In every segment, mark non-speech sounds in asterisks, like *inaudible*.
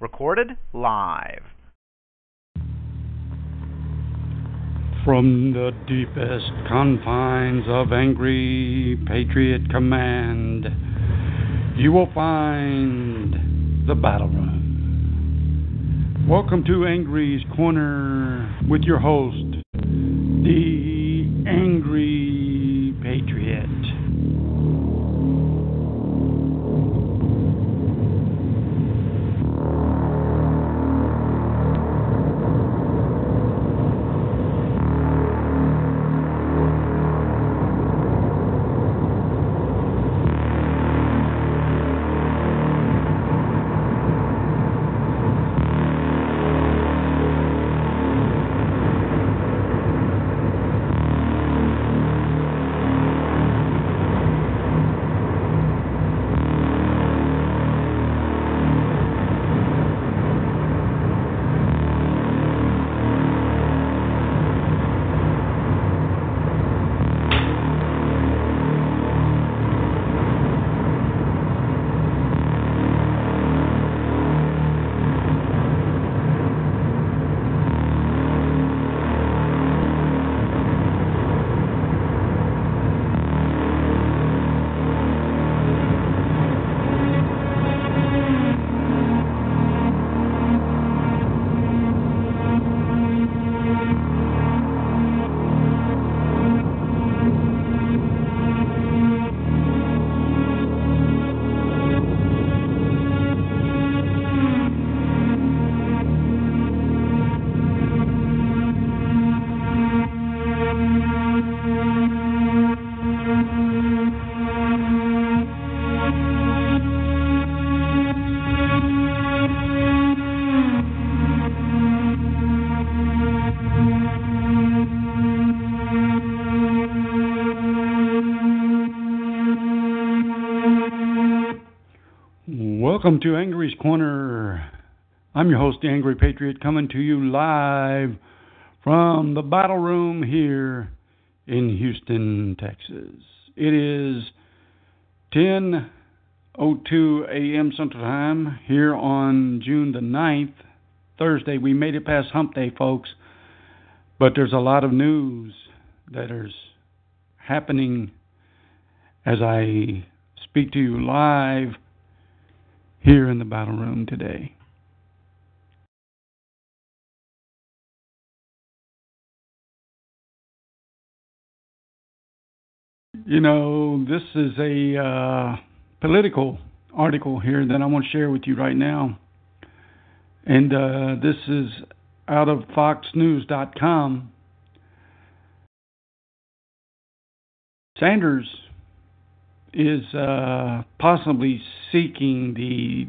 Recorded live. From the deepest confines of Angry Patriot Command, you will find the Battle Room. Welcome to Angry's Corner with your host, the Angry Patriot. Welcome to Angry's Corner. I'm your host, the Angry Patriot, coming to you live from the battle room here in Houston, Texas. It is 10:02 a.m. Central Time here on June the 9th, Thursday. We made it past Hump Day, folks, but there's a lot of news that is happening as I speak to you live here in the battle room today. You know, this is a uh, political article here that I want to share with you right now. And uh, this is out of FoxNews.com. Sanders is uh, possibly seeking the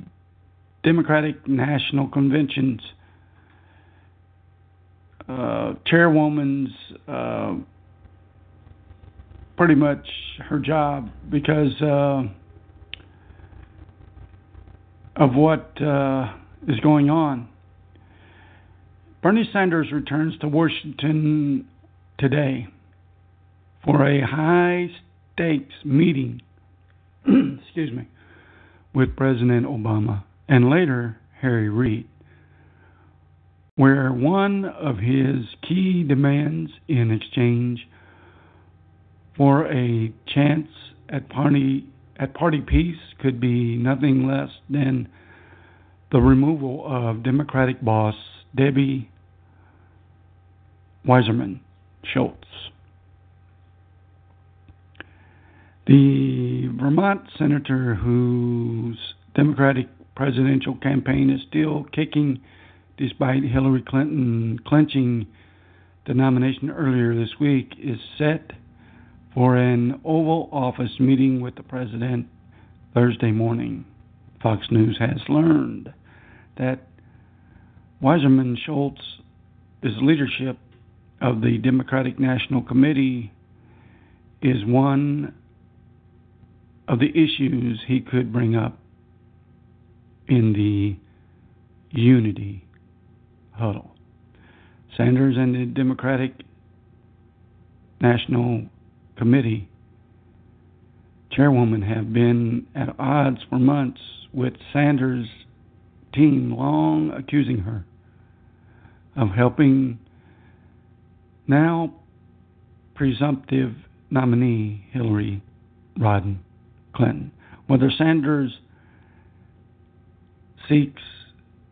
Democratic National Convention's uh, chairwoman's uh, pretty much her job because uh, of what uh, is going on. Bernie Sanders returns to Washington today for a high stakes meeting *clears throat* excuse me, with President Obama and later Harry Reid, where one of his key demands in exchange for a chance at party at party peace could be nothing less than the removal of Democratic boss Debbie Wasserman Schultz. The Vermont senator whose Democratic presidential campaign is still kicking despite Hillary Clinton clinching the nomination earlier this week is set for an Oval Office meeting with the president Thursday morning. Fox News has learned that Wasserman Schultz's leadership of the Democratic National Committee is one of the issues he could bring up in the unity huddle. Sanders and the Democratic National Committee chairwoman have been at odds for months, with Sanders team long accusing her of helping now presumptive nominee Hillary Rodham Clinton. Whether Sanders seeks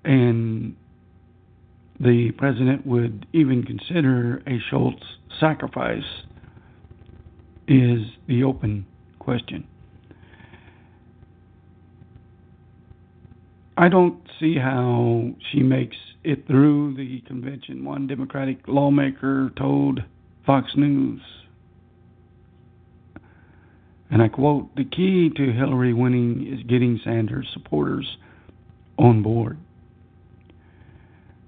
and the president would even consider a Schultz sacrifice is the open question. I don't see how she makes it through the convention. One Democratic lawmaker told Fox News, and I quote The key to Hillary winning is getting Sanders supporters on board.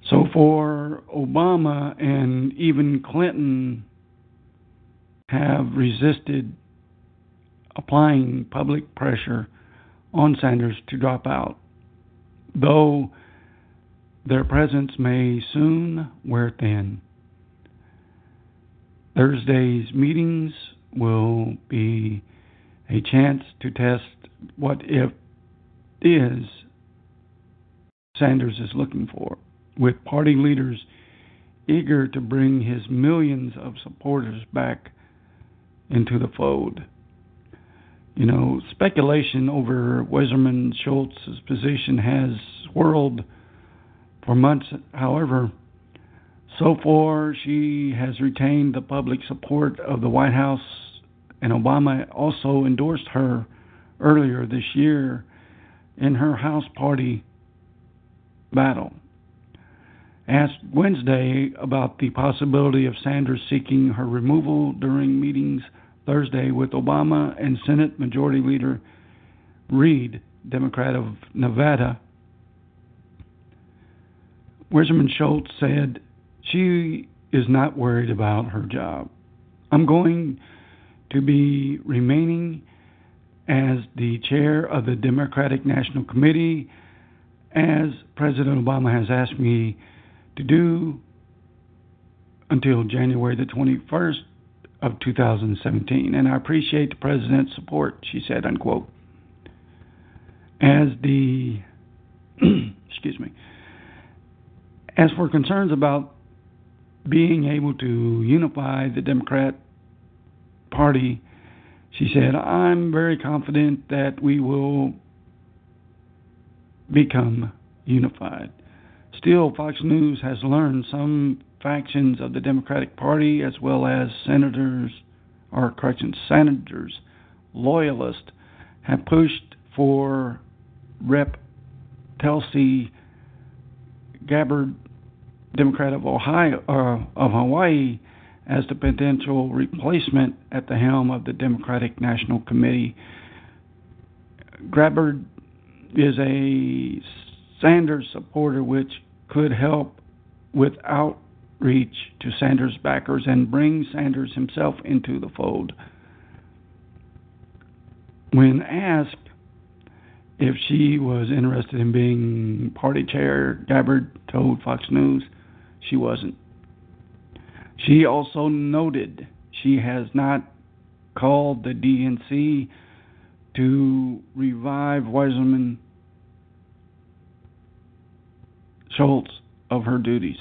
So for Obama and even Clinton have resisted applying public pressure on Sanders to drop out, though their presence may soon wear thin. Thursday's meetings will be a chance to test what if is Sanders is looking for, with party leaders eager to bring his millions of supporters back into the fold. You know, speculation over Wasserman Schultz's position has swirled for months. However, so far she has retained the public support of the White House, and Obama also endorsed her earlier this year in her House party battle. Asked Wednesday about the possibility of Sanders seeking her removal during meetings Thursday with Obama and Senate Majority Leader Reid, Democrat of Nevada, Wasserman Schultz said she is not worried about her job. I'm going to be remaining as the chair of the Democratic National Committee as President Obama has asked me to do until January the 21st of 2017. And I appreciate the president's support, she said, unquote. As the, *clears throat* excuse me, as for concerns about being able to unify the Democrat Party, she said, I'm very confident that we will become unified. Still, Fox News has learned some factions of the Democratic Party, as well as senators, or correction, senators, loyalists, have pushed for Rep. Tulsi Gabbard, Democrat of Ohio, uh, of Hawaii, as the potential replacement at the helm of the Democratic National Committee. Gabbard is a Sanders supporter, which could help with outreach to Sanders backers and bring Sanders himself into the fold. When asked if she was interested in being party chair, Gabbard told Fox News she wasn't. She also noted she has not called the DNC to revive Wasserman Schultz of her duties.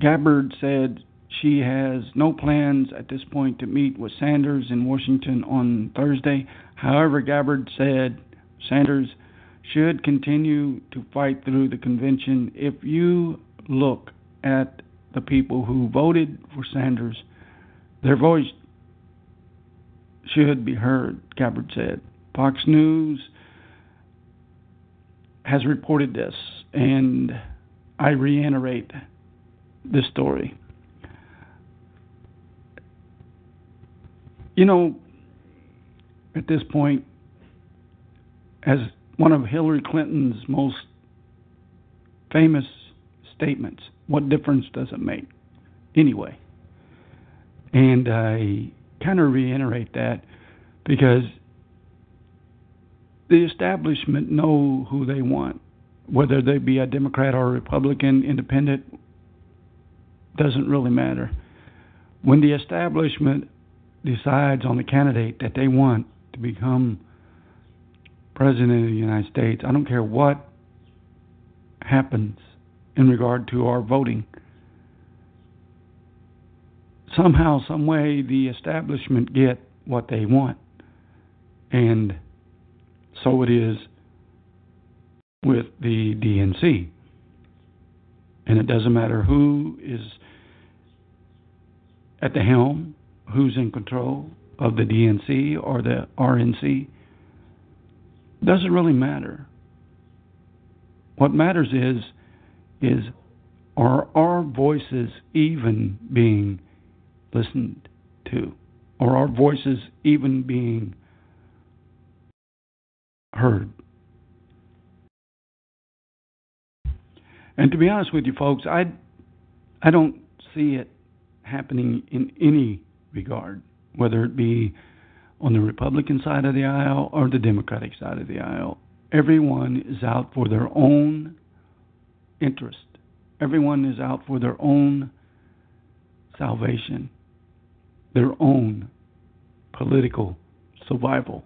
Gabbard said she has no plans at this point to meet with Sanders in Washington on Thursday. However, Gabbard said Sanders should continue to fight through the convention. If you look at the people who voted for Sanders, their voice should be heard, Gabbard said. Fox News has reported this, and I reiterate this story. You know, at this point, as one of Hillary Clinton's most famous statements, what difference does it make anyway? And I kind of reiterate that because the establishment know who they want, whether they be a Democrat or a Republican, independent, doesn't really matter. When the establishment decides on the candidate that they want to become president of the United States, I don't care what happens in regard to our voting. Somehow, some way, the establishment get what they want, and so it is with the DNC. And it doesn't matter who is at the helm, who's in control of the DNC or the RNC. Doesn't really matter. What matters is is are our voices even being listened to? Are our voices even being heard? And to be honest with you folks, I I don't see it happening in any regard, whether it be on the Republican side of the aisle or the Democratic side of the aisle. Everyone is out for their own interest. Everyone is out for their own salvation, their own political survival.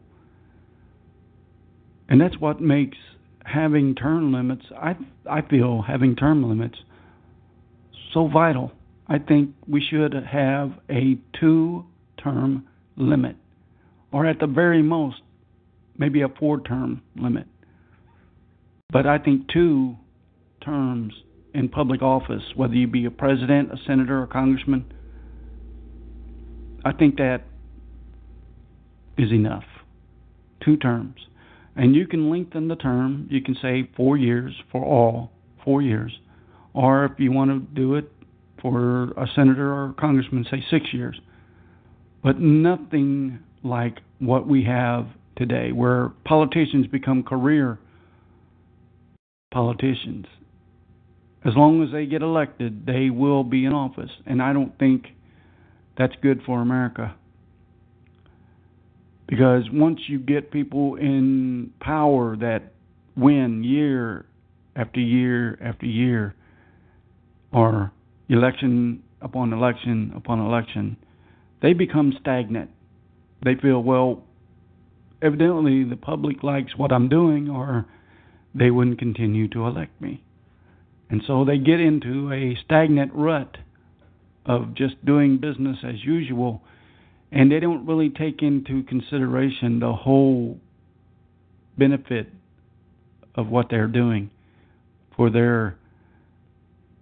And that's what makes having term limits, I I feel having term limits so vital. I think we should have a two term limit, or at the very most, maybe a four term limit. But I think two terms in public office, whether you be a president, a senator, or congressman, I think that is enough. Two terms. And you can lengthen the term. You can say four years for all, four years. Or if you want to do it for a senator or a congressman, say six years. But nothing like what we have today, where politicians become career politicians. As long as they get elected, they will be in office. And I don't think that's good for America. Because once you get people in power that win year after year after year, or election upon election upon election, they become stagnant. They feel, well, evidently the public likes what I'm doing, or they wouldn't continue to elect me. And so they get into a stagnant rut of just doing business as usual and they don't really take into consideration the whole benefit of what they're doing for their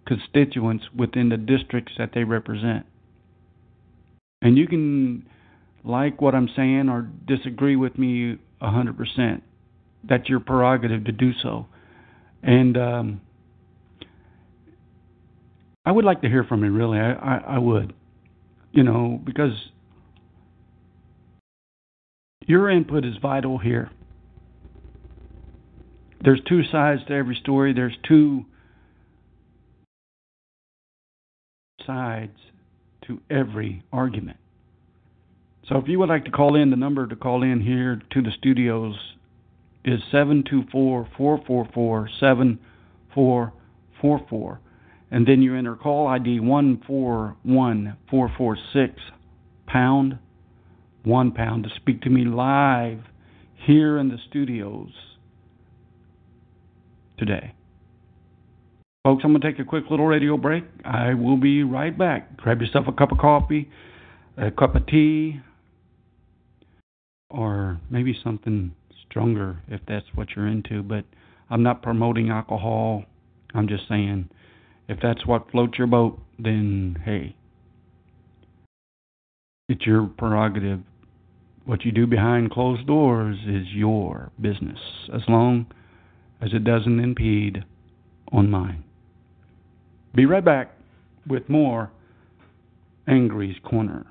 constituents within the districts that they represent. And you can like what I'm saying or disagree with me 100%. That's your prerogative to do so. And um, I would like to hear from you, really. I, I, I would. You know, because your input is vital here. There's two sides to every story. There's two sides to every argument. So if you would like to call in, the number to call in here to the studios is 724 444 7444. And then you enter call ID 141446 pound one pound to speak to me live here in the studios today. Folks, I'm going to take a quick little radio break. I will be right back. Grab yourself a cup of coffee, a cup of tea, or maybe something stronger if that's what you're into. But I'm not promoting alcohol. I'm just saying if that's what floats your boat, then hey, it's your prerogative. What you do behind closed doors is your business, as long as it doesn't impede on mine. Be right back with more Angry's Corner.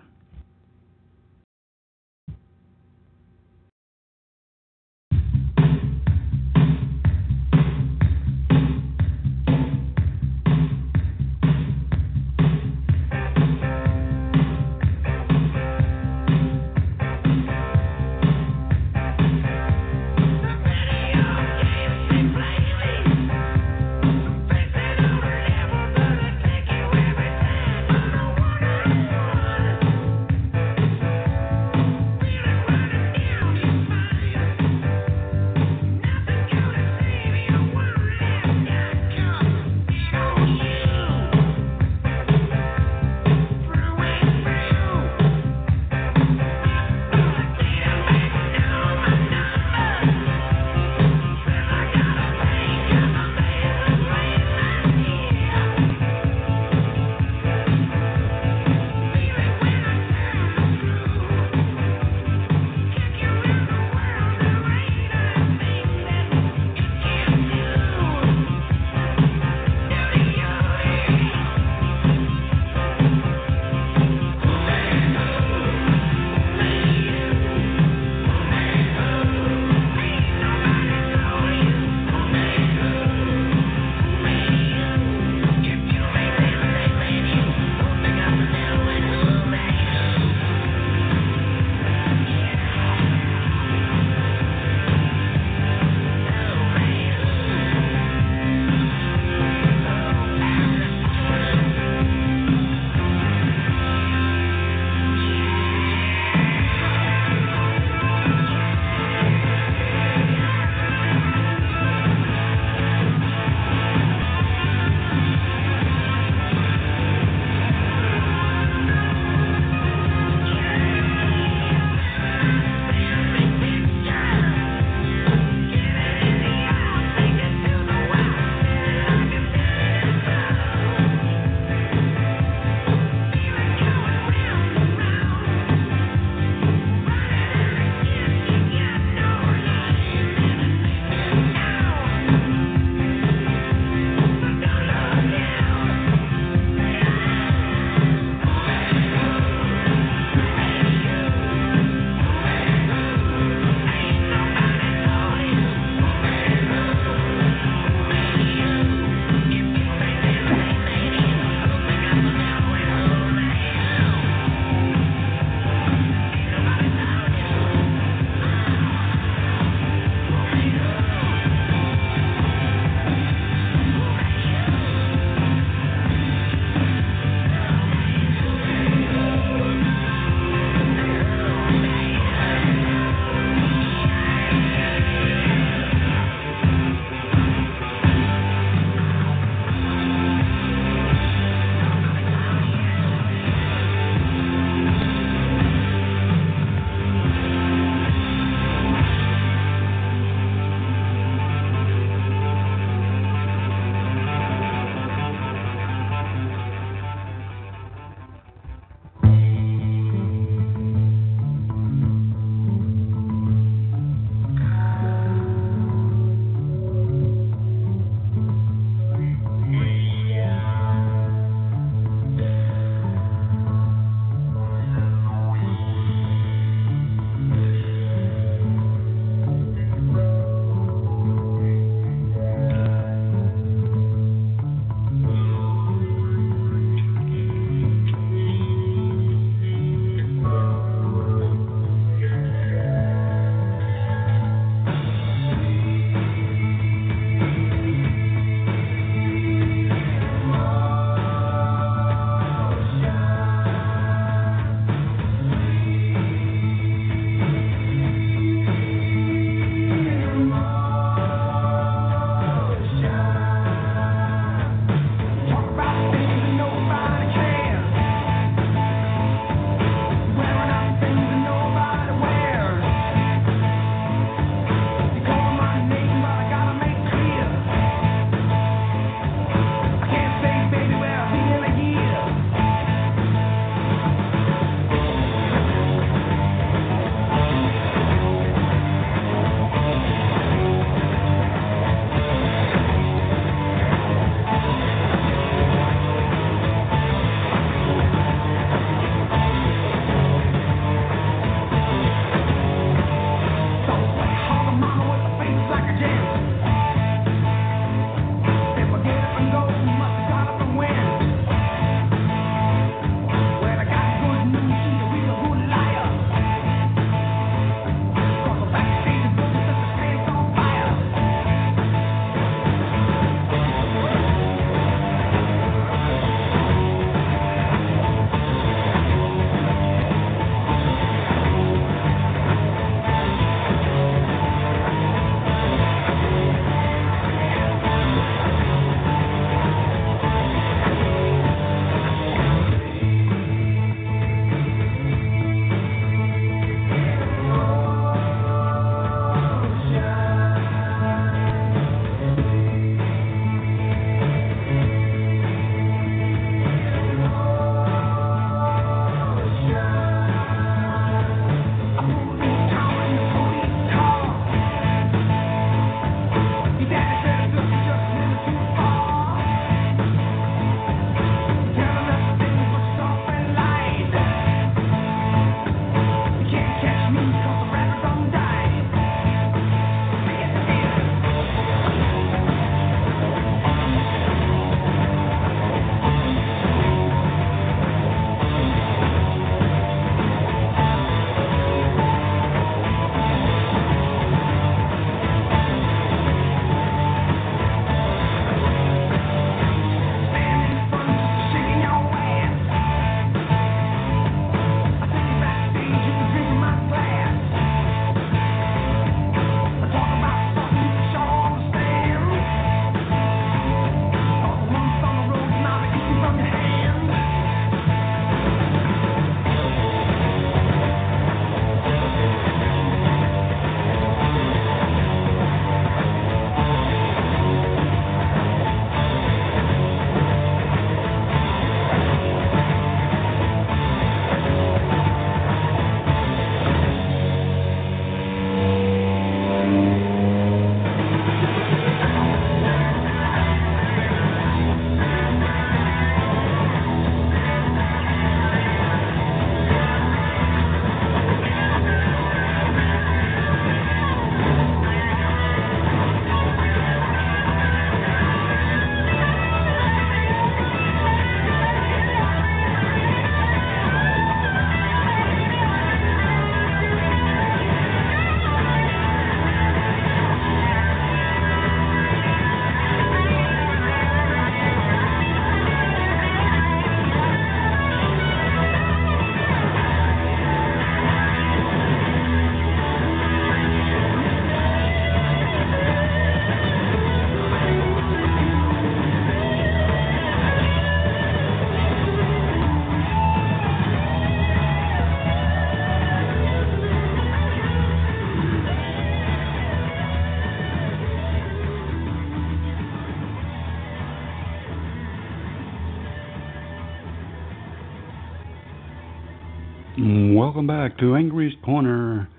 Welcome back to Angry's Corner.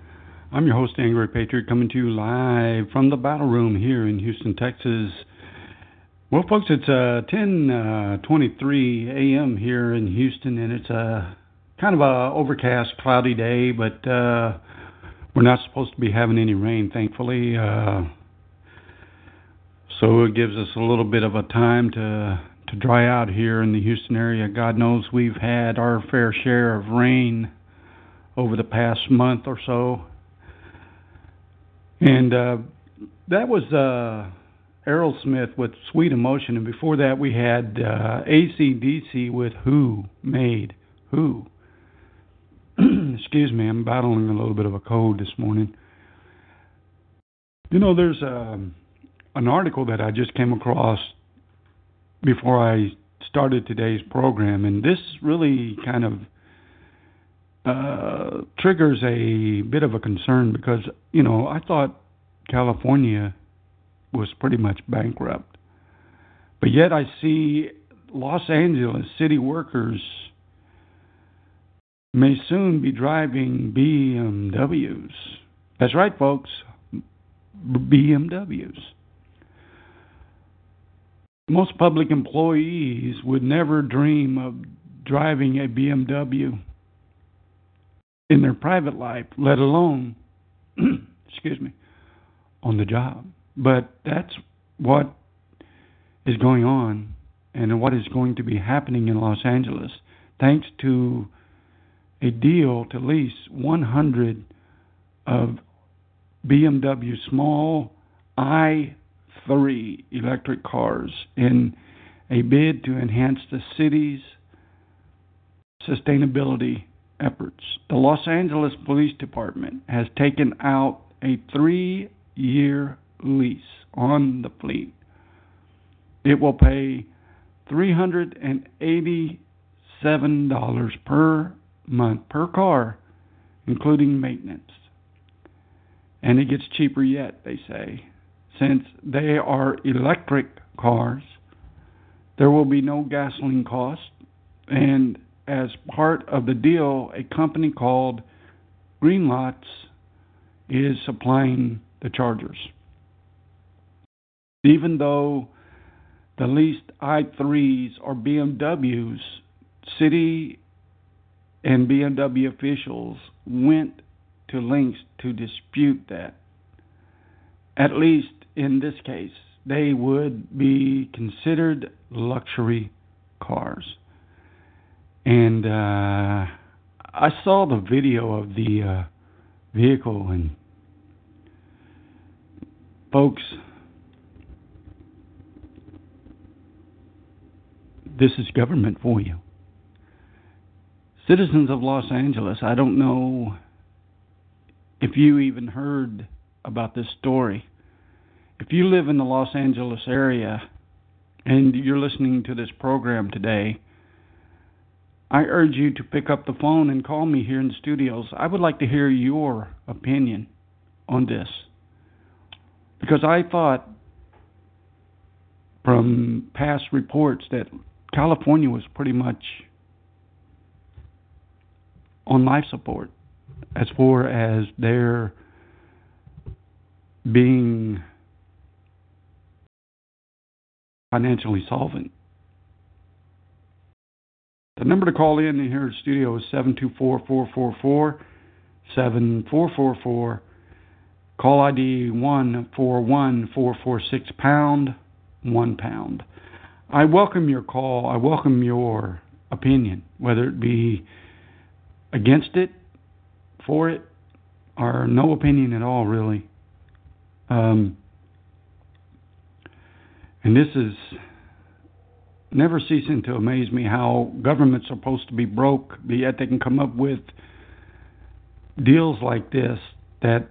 I'm your host, Angry Patriot, coming to you live from the battle room here in Houston, Texas. Well, folks, it's uh, 10:23 uh, a.m. here in Houston, and it's a kind of a overcast, cloudy day, but uh, we're not supposed to be having any rain, thankfully. Uh, so it gives us a little bit of a time to to dry out here in the Houston area. God knows we've had our fair share of rain over the past month or so. And uh, that was uh, Aerosmith with Sweet Emotion. And before that, we had uh, ACDC with Who Made Who. *clears throat* Excuse me, I'm battling a little bit of a cold this morning. You know, there's um, an article that I just came across before I started today's program, and this really kind of uh, triggers a bit of a concern because you know I thought California was pretty much bankrupt, but yet I see Los Angeles city workers may soon be driving BMWs. That's right, folks, BMWs. Most public employees would never dream of driving a BMW in their private life, let alone, *clears throat* excuse me, on the job. But that's what is going on and what is going to be happening in Los Angeles thanks to a deal to lease 100 of BMW small i3 electric cars in a bid to enhance the city's sustainability efforts. The Los Angeles Police Department has taken out a three year lease on the fleet. It will pay $387 per month per car, including maintenance. And it gets cheaper yet, they say. Since they are electric cars, there will be no gasoline cost, and as part of the deal, a company called Greenlots is supplying the chargers. Even though the leased i3s or BMWs, city and BMW officials went to lengths to dispute that. At least in this case, they would be considered luxury cars. And uh, I saw the video of the uh, vehicle, and folks, this is government for you. Citizens of Los Angeles, I don't know if you even heard about this story. If you live in the Los Angeles area and you're listening to this program today, I urge you to pick up the phone and call me here in the studios. I would like to hear your opinion on this. Because I thought from past reports that California was pretty much on life support as far as their being financially solvent. The number to call in here at the studio is 724 444 7444. Call ID 141446 pound 1 pound. I welcome your call. I welcome your opinion, whether it be against it, for it, or no opinion at all, really. Um, and this is never ceasing to amaze me how government's are supposed to be broke, but yet they can come up with deals like this that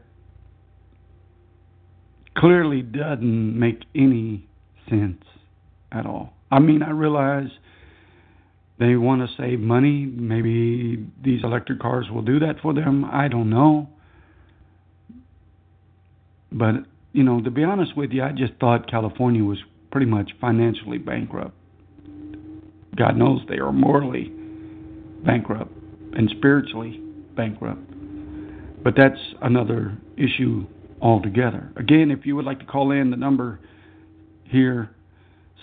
clearly doesn't make any sense at all. I mean, I realize they want to save money. Maybe these electric cars will do that for them. I don't know. But, you know, to be honest with you, I just thought California was pretty much financially bankrupt. God knows they are morally bankrupt and spiritually bankrupt. But that's another issue altogether. Again, if you would like to call in, the number here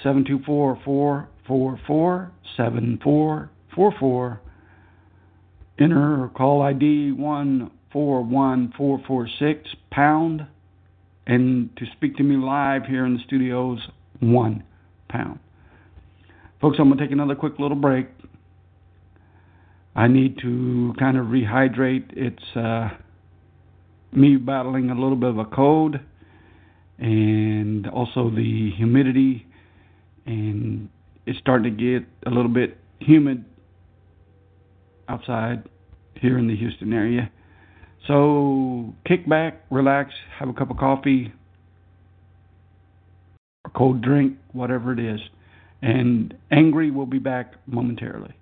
724-444-7444. Enter or call ID 141446 pound and to speak to me live here in the studios 1 pound. Folks, I'm going to take another quick little break. I need to kind of rehydrate. It's uh, me battling a little bit of a cold and also the humidity, and it's starting to get a little bit humid outside here in the Houston area. So kick back, relax, have a cup of coffee, a cold drink, whatever it is. And Angry will be back momentarily.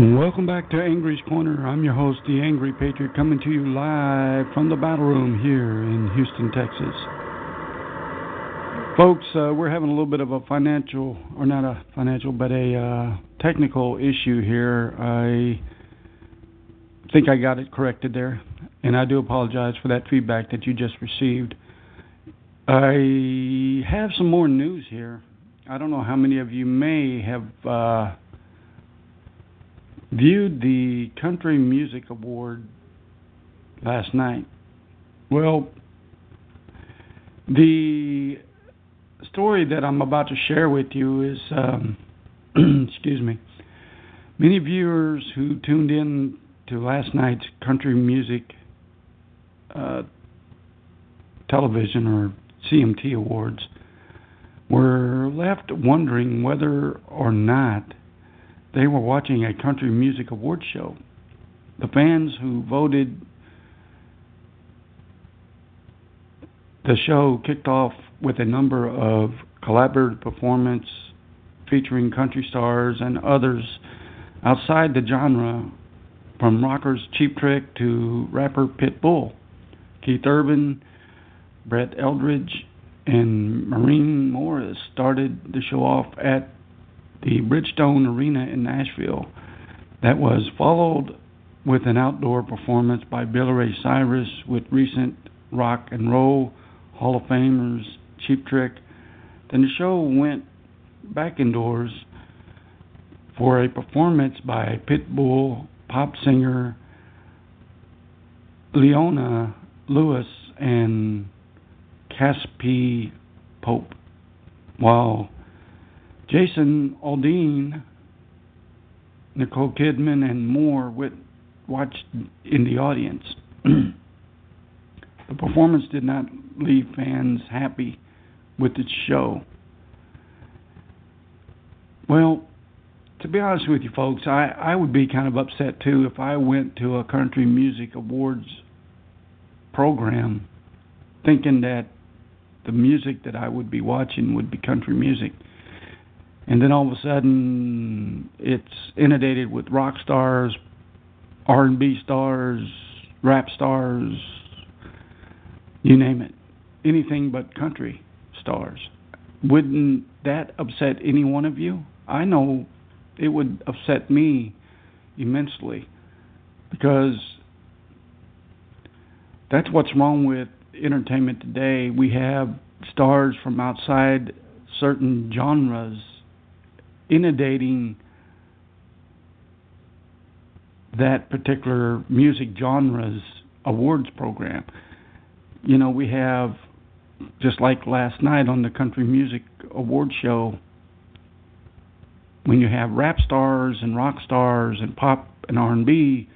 Welcome back to Angry's Corner. I'm your host, the Angry Patriot, coming to you live from the battle room here in Houston, Texas. Folks, uh, we're having a little bit of a financial, or not a financial, but a uh, technical issue here. I think I got it corrected there, and I do apologize for that feedback that you just received. I have some more news here. I don't know how many of you may have uh, viewed the Country Music Award last night. Well, the story that I'm about to share with you is, um, *clears throat* excuse me, many viewers who tuned in to last night's country music uh, television or CMT awards were left wondering whether or not they were watching a country music award show. The fans who voted the show kicked off with a number of collaborative performances featuring country stars and others outside the genre from rockers Cheap Trick to rapper Pitbull. Keith Urban, Brett Eldredge, and Maren Morris started the show off at the Bridgestone Arena in Nashville. That was followed with an outdoor performance by Billy Ray Cyrus with recent rock and roll Hall of Famers Cheap Trick. Then the show went back indoors for a performance by Pitbull pop singer Leona Lewis and Cassadee Pope, while Jason Aldean, Nicole Kidman, and more watched in the audience. *clears throat* the performance did not leave fans happy with its show. Well, to be honest with you folks, I, I would be kind of upset too if I went to a country music awards program thinking that the music that I would be watching would be country music. And then all of a sudden it's inundated with rock stars, R&B stars, rap stars, you name it. Anything but country stars. Wouldn't that upset any one of you? I know it would upset me immensely because that's what's wrong with entertainment today. We have stars from outside certain genres inundating that particular music genre's awards program. You know, we have just like last night on the Country Music Award Show, when you have rap stars and rock stars and pop and R&B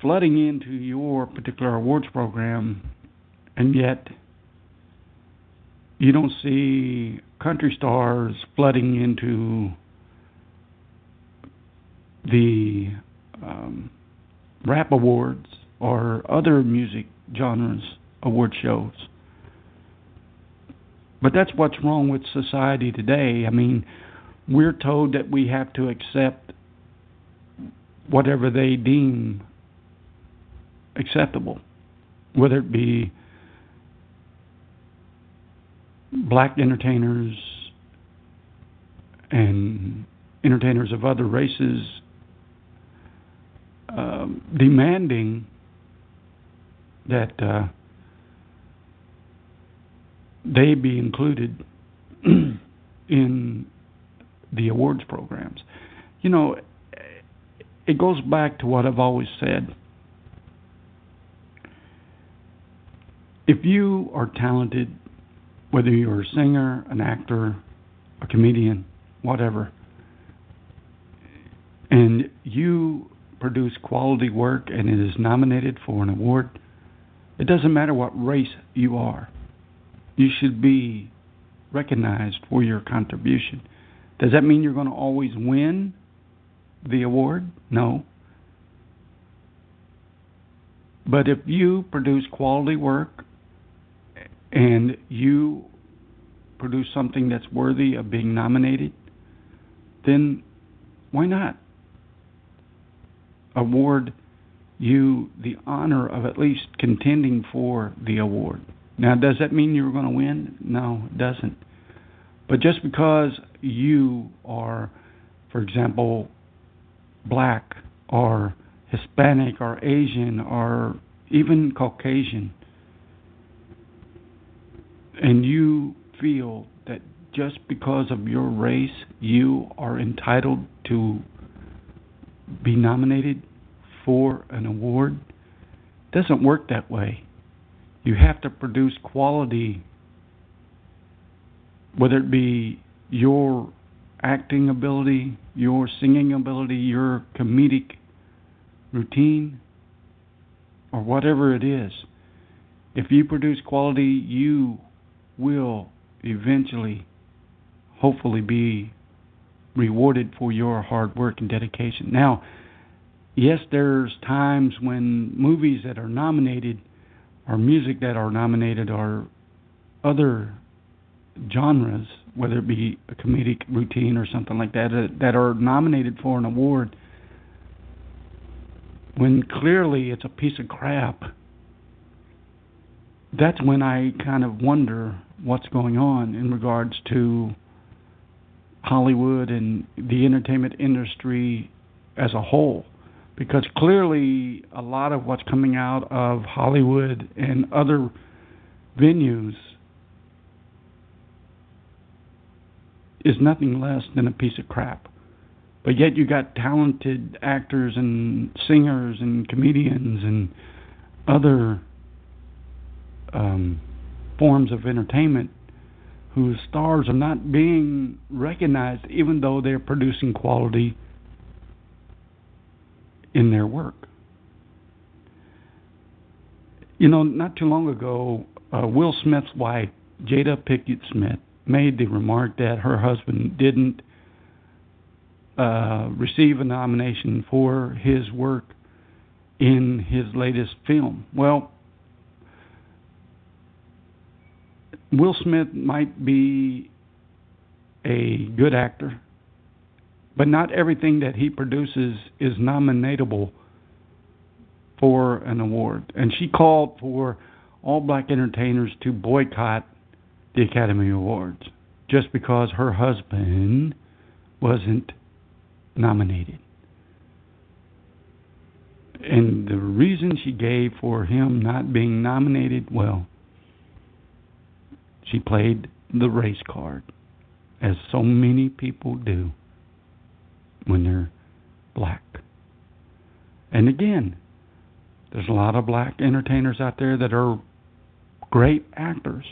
flooding into your particular awards program, and yet you don't see country stars flooding into the um, rap awards or other music genres award shows. But that's what's wrong with society today. I mean, we're told that we have to accept whatever they deem acceptable, whether it be black entertainers and entertainers of other races um, demanding that uh, they be included *clears throat* in the awards programs. You know, it goes back to what I've always said. If you are talented, whether you're a singer, an actor, a comedian, whatever, and you produce quality work and it is nominated for an award, it doesn't matter what race you are you should be recognized for your contribution. Does that mean you're going to always win the award? No. But if you produce quality work and you produce something that's worthy of being nominated, then why not award you the honor of at least contending for the award? Now, does that mean you're going to win? No, it doesn't. But just because you are, for example, black or Hispanic or Asian or even Caucasian, and you feel that just because of your race you are entitled to be nominated for an award, doesn't work that way. You have to produce quality, whether it be your acting ability, your singing ability, your comedic routine, or whatever it is. If you produce quality, you will eventually, hopefully, be rewarded for your hard work and dedication. Now, yes, there's times when movies that are nominated, or music that are nominated, or other genres, whether it be a comedic routine or something like that, uh, that are nominated for an award, when clearly it's a piece of crap, that's when I kind of wonder what's going on in regards to Hollywood and the entertainment industry as a whole. Because clearly, a lot of what's coming out of Hollywood and other venues is nothing less than a piece of crap. But yet, you got talented actors and singers and comedians and other um, forms of entertainment whose stars are not being recognized, even though they're producing quality in their work. You know, not too long ago, uh, Will Smith's wife, Jada Pinkett Smith, made the remark that her husband didn't uh, receive a nomination for his work in his latest film. Well, Will Smith might be a good actor, but not everything that he produces is nominatable for an award. And she called for all black entertainers to boycott the Academy Awards just because her husband wasn't nominated. And the reason she gave for him not being nominated, well, she played the race card, as so many people do when they're black. And again, there's a lot of black entertainers out there that are great actors.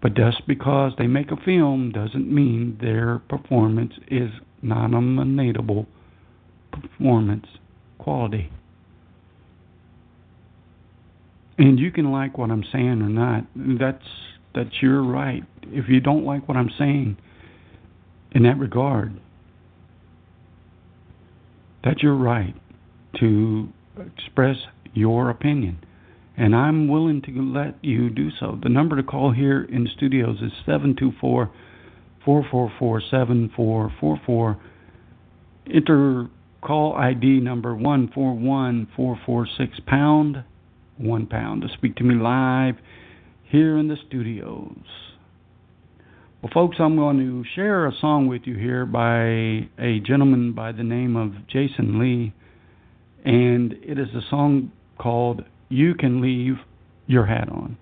But just because they make a film doesn't mean their performance is non-nominatable performance quality. And you can like what I'm saying or not. That's that's your right. If you don't like what I'm saying in that regard, that's your right to express your opinion. And I'm willing to let you do so. The number to call here in studios is 724 444 7444. Enter call ID number 141446 pound one pound to speak to me live here in the studios. Well, folks, I'm going to share a song with you here by a gentleman by the name of Jason Lee, and it is a song called You Can Leave Your Hat On.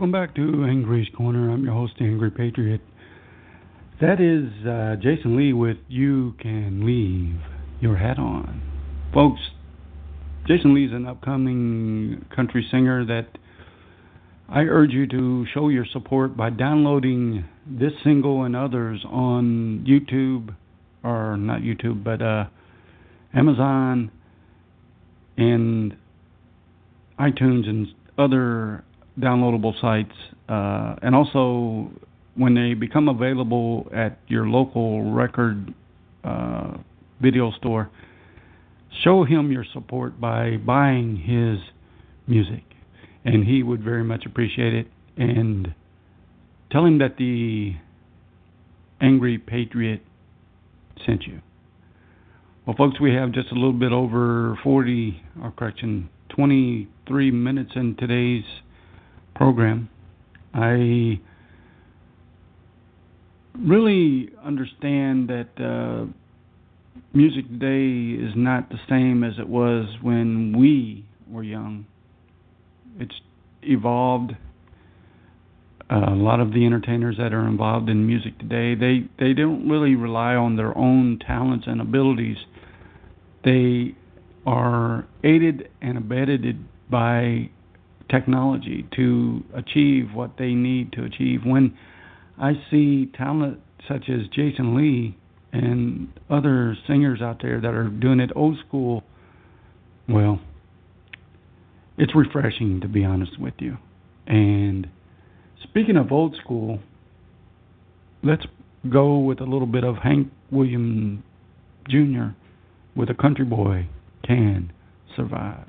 Welcome back to Angry's Corner. I'm your host, Angry Patriot. That is uh, Jason Lee with You Can Leave Your Hat On. Folks, Jason Lee is an upcoming country singer that I urge you to show your support by downloading this single and others on YouTube, or not YouTube, but uh, Amazon and iTunes and other downloadable sites, uh, and also when they become available at your local record uh, video store, show him your support by buying his music, and he would very much appreciate it. And tell him that the Angry Patriot sent you. Well, folks, we have just a little bit over 40, or correction, 23 minutes in today's program. I really understand that uh, music today is not the same as it was when we were young. It's evolved. Uh, a lot of the entertainers that are involved in music today, they they don't really rely on their own talents and abilities. They are aided and abetted by technology to achieve what they need to achieve. When I see talent such as Jason Lee and other singers out there that are doing it old school, well, it's refreshing to be honest with you. And speaking of old school, let's go with a little bit of Hank Williams Jr. with a country boy can survive.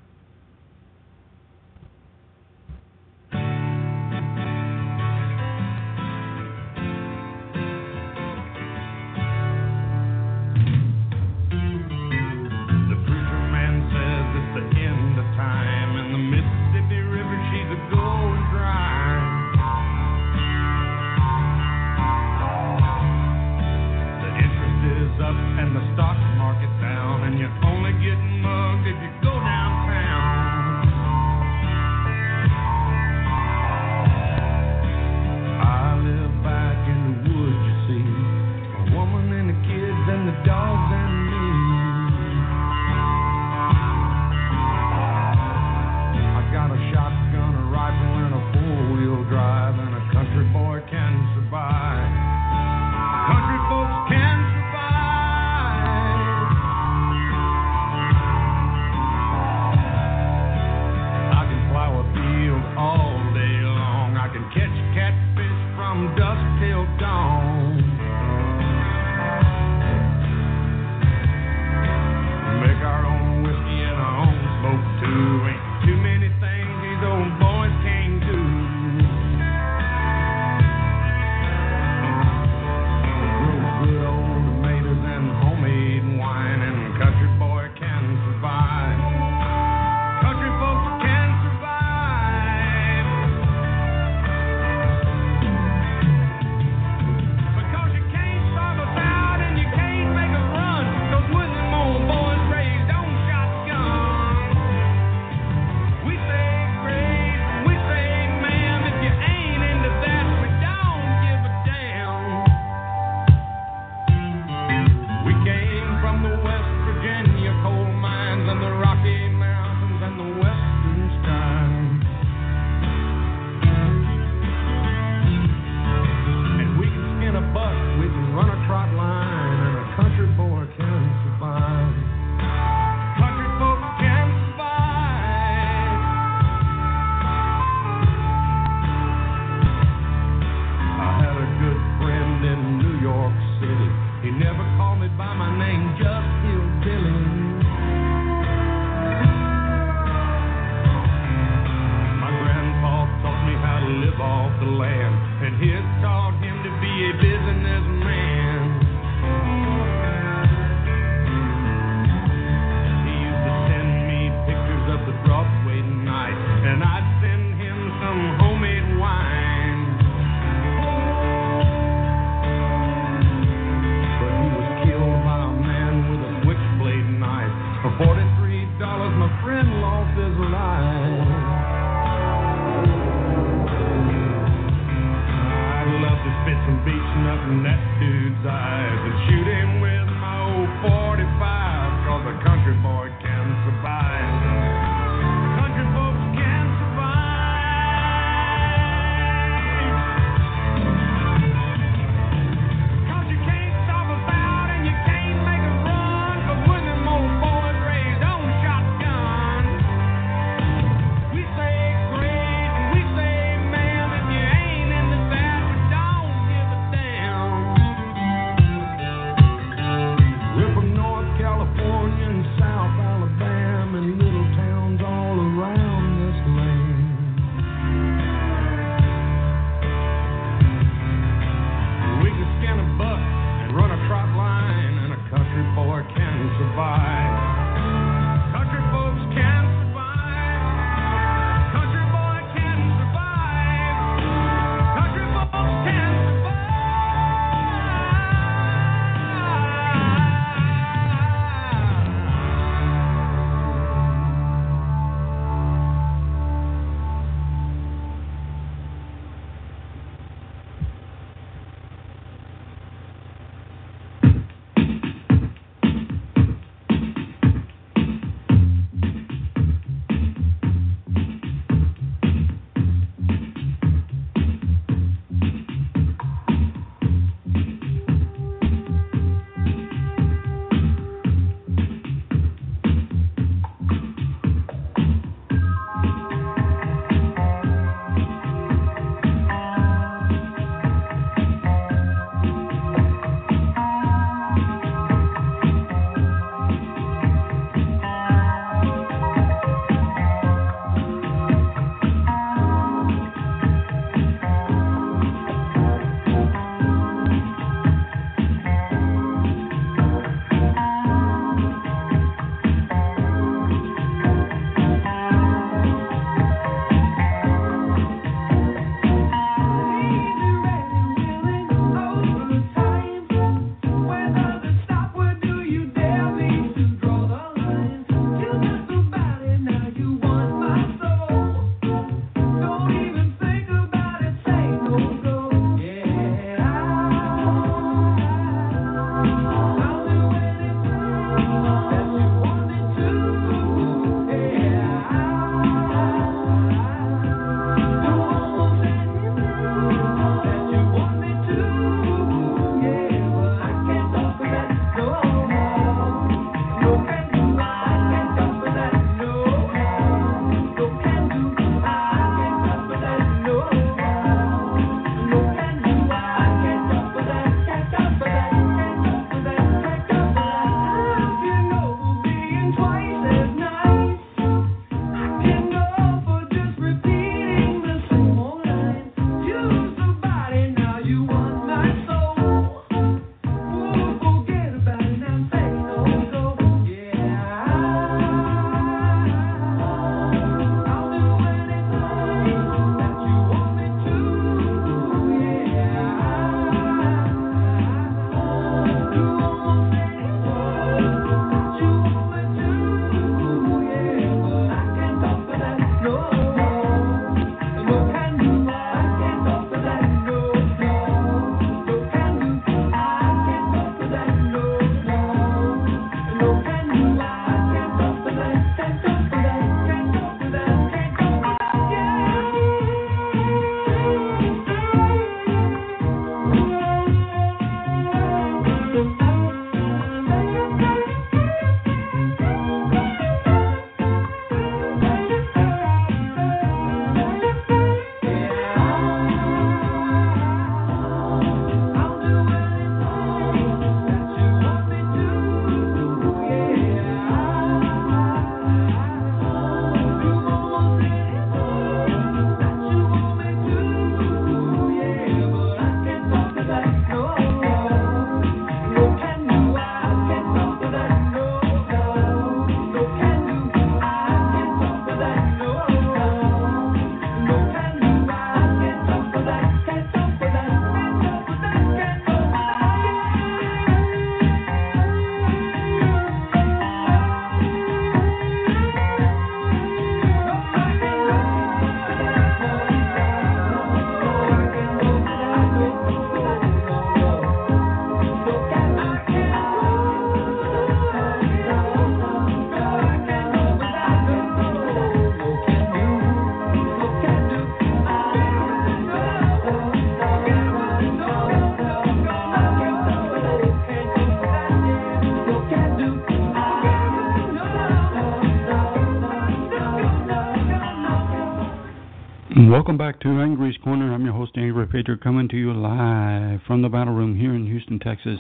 Welcome back to Angry's Corner. I'm your host, Angry Patriot, coming to you live from the battle room here in Houston, Texas.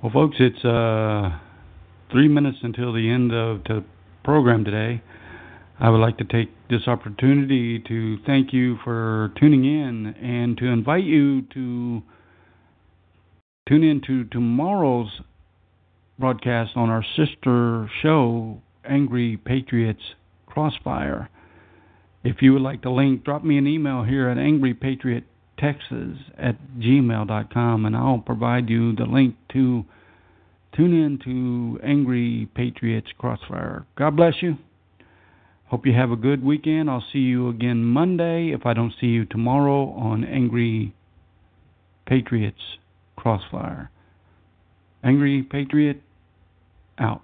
Well, folks, it's uh, three minutes until the end of the program today. I would like to take this opportunity to thank you for tuning in and to invite you to tune in to tomorrow's broadcast on our sister show, Angry Patriots Crossfire. If you would like the link, drop me an email here at angrypatriottexas at gmail.com and I'll provide you the link to tune in to Angry Patriots Crossfire. God bless you. Hope you have a good weekend. I'll see you again Monday if I don't see you tomorrow on Angry Patriots Crossfire. Angry Patriot out.